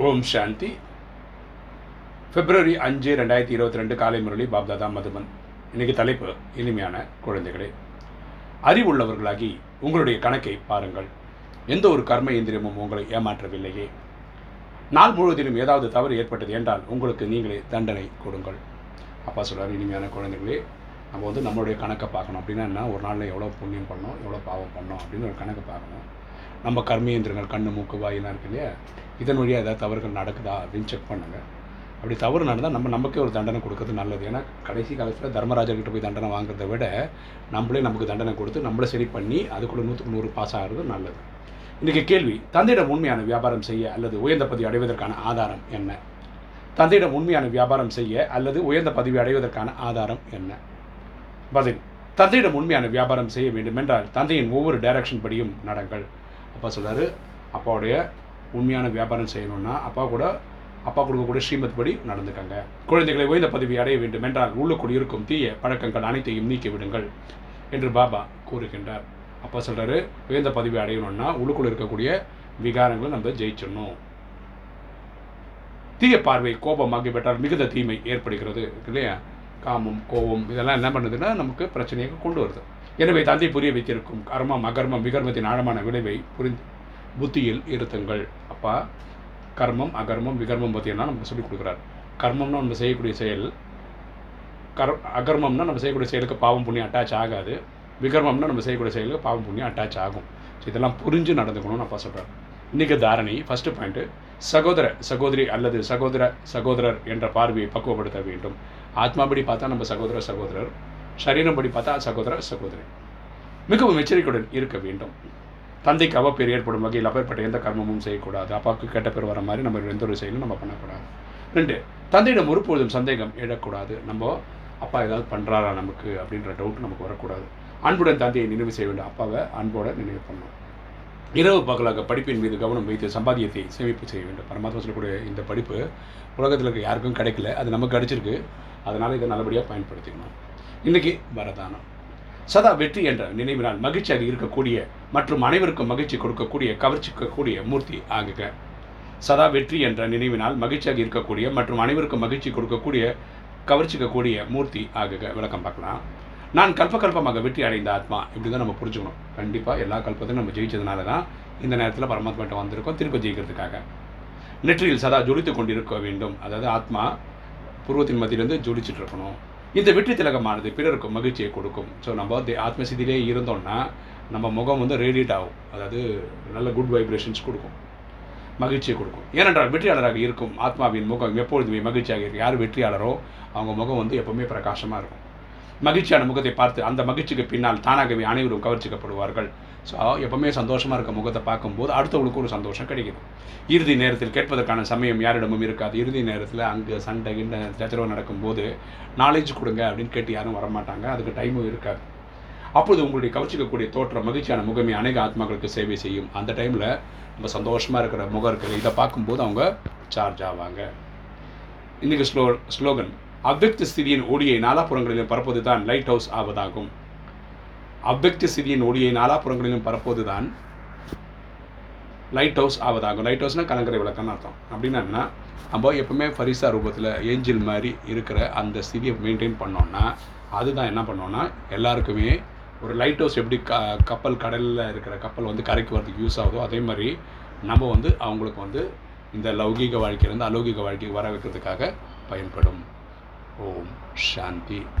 ஓம் சாந்தி. பிப்ரவரி அஞ்சு ரெண்டாயிரத்தி இருபத்தி ரெண்டு காலை முரளி பாப்தாதா மதுமன். இன்னைக்கு தலைப்பு இனிமையான குழந்தைகளே. அறிவுள்ளவர்களாகி உங்களுடைய கணக்கை பாருங்கள். எந்த ஒரு கர்ம இந்திரியமும் உங்களை ஏமாற்றவில்லையே. நாள் முழுவதிலும் ஏதாவது தவறு ஏற்பட்டது என்றால் உங்களுக்கு நீங்களே தண்டனை கொடுங்கள். அப்பா சொல்கிறார் இனிமையான குழந்தைகளே நம்ம வந்து நம்மளுடைய கணக்கை பார்க்கணும். அப்படின்னா என்ன? ஒரு நாளில் எவ்வளோ புண்ணியம் பண்ணோம் எவ்வளோ பாவம் பண்ணோம் அப்படின்னு ஒரு கணக்கு பார்க்கணும். நம்ம கர்மேந்திரங்கள் கண்ணு மூக்கு வாயிலாம் இருக்கு இல்லையா? இதன் வழியாக ஏதாவது தவறுகள் நடக்குதா அப்படின்னு செக் பண்ணுங்கள் அப்படி தவறு நடந்தால் நம்ம நமக்கே ஒரு தண்டனை கொடுக்கறது நல்லது. ஏன்னா கடைசி காலத்தில் தர்மராஜர்கிட்ட போய் தண்டனை வாங்குறத விட நம்மளே நமக்கு தண்டனை கொடுத்து நம்மளை சரி பண்ணி அதுக்குள்ளே நூற்றுக்கு நூறு பாஸ் ஆகிறது நல்லது. இன்றைக்கி கேள்வி தந்தையிடம் உண்மையான வியாபாரம் செய்ய அல்லது உயர்ந்த பதவி அடைவதற்கான ஆதாரம் என்ன? தந்தையிடம் உண்மையான வியாபாரம் செய்ய அல்லது உயர்ந்த பதவி அடைவதற்கான ஆதாரம் என்ன? பதில் தந்தையிடம் உண்மையான வியாபாரம் செய்ய வேண்டும் என்றால் தந்தையின் ஒவ்வொரு டைரக்ஷன் படியும் நடங்கள். அப்பா சொல்கிறாரு அப்பாவுடைய உண்மையான வியாபாரம் செய்யணும்னா அப்பா கூட அப்பா கொடுக்கக்கூடிய ஸ்ரீமத் படி நடந்துக்கங்க. குழந்தைகளை உயர்ந்த பதவி அடைய வேண்டும் என்றால் உள்ளுக்குள் இருக்கும் தீய பழக்கங்கள் அனைத்தையும் நீக்கி விடுங்கள் என்று பாபா கூறுகின்றார். அப்பா சொல்கிறாரு உயர்ந்த பதவி அடையணும்னா உள்ளுக்குள் இருக்கக்கூடிய விகாரங்களை நம்ம ஜெயிச்சிடணும். தீய பார்வை கோபம் ஆகிவிட்டால் மிகுந்த தீமை ஏற்படுகிறது இல்லையா? காமம் கோபம் இதெல்லாம் என்ன பண்ணுதுன்னா நமக்கு பிரச்சனையை கொண்டு வருது. எனவே தந்தை புரிய வைத்திருக்கும் கர்மம் அகர்மம் விகர்மத்தின் ஆழமான விளைவை புரிந்து புத்தியில் இருத்துங்கள். அப்பா கர்மம் அகர்மம் விகர்மம் பற்றியெல்லாம் நமக்கு சொல்லிக் கொடுக்குறார். கர்மம்னா நம்ம செய்யக்கூடிய செயல். கர் அகர்மம்னா நம்ம செய்யக்கூடிய செயலுக்கு பாவம் புண்ணியம் அட்டாச் ஆகாது. விகர்மம்னா நம்ம செய்யக்கூடிய செயலுக்கு பாவம் புண்ணியம் அட்டாச் ஆகும். ஸோ இதெல்லாம் புரிஞ்சு நடந்துக்கணும்னு அப்பா சொல்கிறார் இன்றைக்கி தாரணி ஃபஸ்ட்டு பாயிண்ட்டு சகோதர சகோதரி அல்லது சகோதர சகோதரர் என்ற பார்வையை பக்குவப்படுத்த வேண்டும். ஆத்மாபடி பார்த்தா நம்ம சகோதர சகோதரர். சரீரம்படி பார்த்தா சகோதர சகோதரி. மிகவும் எச்சரிக்கையுடன் இருக்க வேண்டும். தந்தைக்கு அவப்பேர் ஏற்படும் வகையில் அப்பேற்பட்ட எந்த கர்மமும் செய்யக்கூடாது. அப்பாவுக்கு கெட்ட பேர் வர மாதிரி நம்ம எந்த ஒரு செயலும் நம்ம பண்ணக்கூடாது. ரெண்டு தந்தையிடம் ஒருபொழுதும் சந்தேகம் எழக்கூடாது. நம்ம அப்பா ஏதாவது பண்ணுறாரா நமக்கு அப்படின்ற டவுட் நமக்கு வரக்கூடாது. அன்புடன் தந்தையை நினைவு செய்ய வேண்டும். அப்பாவை அன்போட நினைவு பண்ணணும். இரவு பகலாக படிப்பின் மீது கவனம் வைத்து சம்பாத்தியத்தை சேமிப்பு செய்ய வேண்டும். பரமாத்மா சொல்லக்கூடிய இந்த படிப்பு உலகத்தில் இருக்க யாருக்கும் கிடைக்கல. அது நமக்கு கிடைச்சிருக்கு. அதனால் இதை நல்லபடியாக பயன்படுத்திக்கணும். இன்றைக்கி வரதானம். சதா வெற்றி என்ற நினைவினால் மகிழ்ச்சியாக இருக்கக்கூடிய மற்றும் அனைவருக்கும் மகிழ்ச்சி கொடுக்கக்கூடிய கவர்ச்சிக்கக்கூடிய மூர்த்தி ஆகுக. சதா வெற்றி என்ற நினைவினால் மகிழ்ச்சியாக இருக்கக்கூடிய மற்றும் அனைவருக்கும் மகிழ்ச்சி கொடுக்கக்கூடிய கவர்ச்சிக்கக்கூடிய மூர்த்தி ஆகுக. விளக்கம் பார்க்கலாம். நான் கல்பகல்பமாக வெற்றி அடைந்த ஆத்மா. இப்படி தான் நம்ம புரிஞ்சுக்கணும். கண்டிப்பாக எல்லா கல்பத்தையும் நம்ம ஜெயிச்சதுனால தான் இந்த நேரத்தில் பரமாத்மாட்ட வந்திருக்கோம் திருப்பி ஜெயிக்கிறதுக்காக. நெற்றியில் சதா ஜொலித்து கொண்டிருக்க வேண்டும். அதாவது ஆத்மா பூர்வத்தின் மத்தியிலிருந்து ஜொலிச்சுட்டு இருக்கணும். இந்த வெற்றி திலகமானது பிறருக்கு மகிழ்ச்சியை கொடுக்கும். ஸோ நம்ம தே- ஆத்மசிதியிலே இருந்தோம்னா நம்ம முகம் வந்து ரேடியேட் ஆகும். அதாவது நல்ல குட் வைப்ரேஷன்ஸ் கொடுக்கும். மகிழ்ச்சியை கொடுக்கும். ஏனென்றால் வெற்றியாளராக இருக்கும் ஆத்மாவின் முகம் எப்பொழுதுமே மகிழ்ச்சியாக இருக்கும். யார் வெற்றியாளரோ அவங்க முகம் வந்து எப்போவுமே பிரகாசமாக இருக்கும். மகிழ்ச்சியான முகத்தை பார்த்து அந்த மகிழ்ச்சிக்கு பின்னால் தானாகவே அனைவரும் கவர்ச்சிக்கப்படுவார்கள். ஸோ எப்பவுமே சந்தோஷமாக இருக்க முகத்தை பார்க்கும்போது அடுத்தவங்களுக்கு ஒரு சந்தோஷம் கிடைக்குது. இறுதி நேரத்தில் கேட்பதற்கான சமயம் யாரிடமும் இருக்காது. இறுதி நேரத்தில் அங்கே சண்டை கிண்ட சச்சரவு நடக்கும்போது நாலேஜ் கொடுங்க அப்படின்னு கேட்டு யாரும் வரமாட்டாங்க. அதுக்கு டைமும் இருக்காது. அப்பொழுது உங்களுடைய கவர்ச்சிக்கக்கூடிய தோற்றம் மகிழ்ச்சியான முகமே அநேக ஆத்மாக்களுக்கு சேவை செய்யும். அந்த டைமில் நம்ம சந்தோஷமாக இருக்கிற முகம் இருக்கிற இதை பார்க்கும்போது அவங்க சார்ஜ் ஆவாங்க. இன்றைக்கி ஸ்லோ ஸ்லோகன். அவ்வக்த ஸ்திதியின் ஒளியை நாலாபுறங்களிலும் பரப்புவது தான் லைட் ஹவுஸ் ஆவதாகும். அவ்வக்த ஸ்திதியின் ஒளியை நாலாபுறங்களிலும் பரப்புவது தான் லைட் ஹவுஸ் ஆவதாகும் லைட் ஹவுஸ்னால் கலங்கரை விளக்கம்னு அர்த்தம். அப்படின்னா நம்ம எப்பவுமே ஃபரிசா ரூபத்தில் ஏஞ்சில் மாதிரி இருக்கிற அந்த ஸ்திதியை மெயின்டைன் பண்ணோன்னா அதுதான் என்ன பண்ணோன்னா எல்லாருக்குமே ஒரு லைட் ஹவுஸ் எப்படி க கப்பல் கடலில் இருக்கிற கப்பல் வந்து கரைக்கு வரதுக்கு யூஸ் ஆகுதோ அதே மாதிரி நம்ம வந்து அவங்களுக்கு வந்து இந்த லௌகீக வாழ்க்கையிலேருந்து அலௌகிக வாழ்க்கைக்கு வர வைக்கிறதுக்காக பயன்படும். ஓம் சாந்தி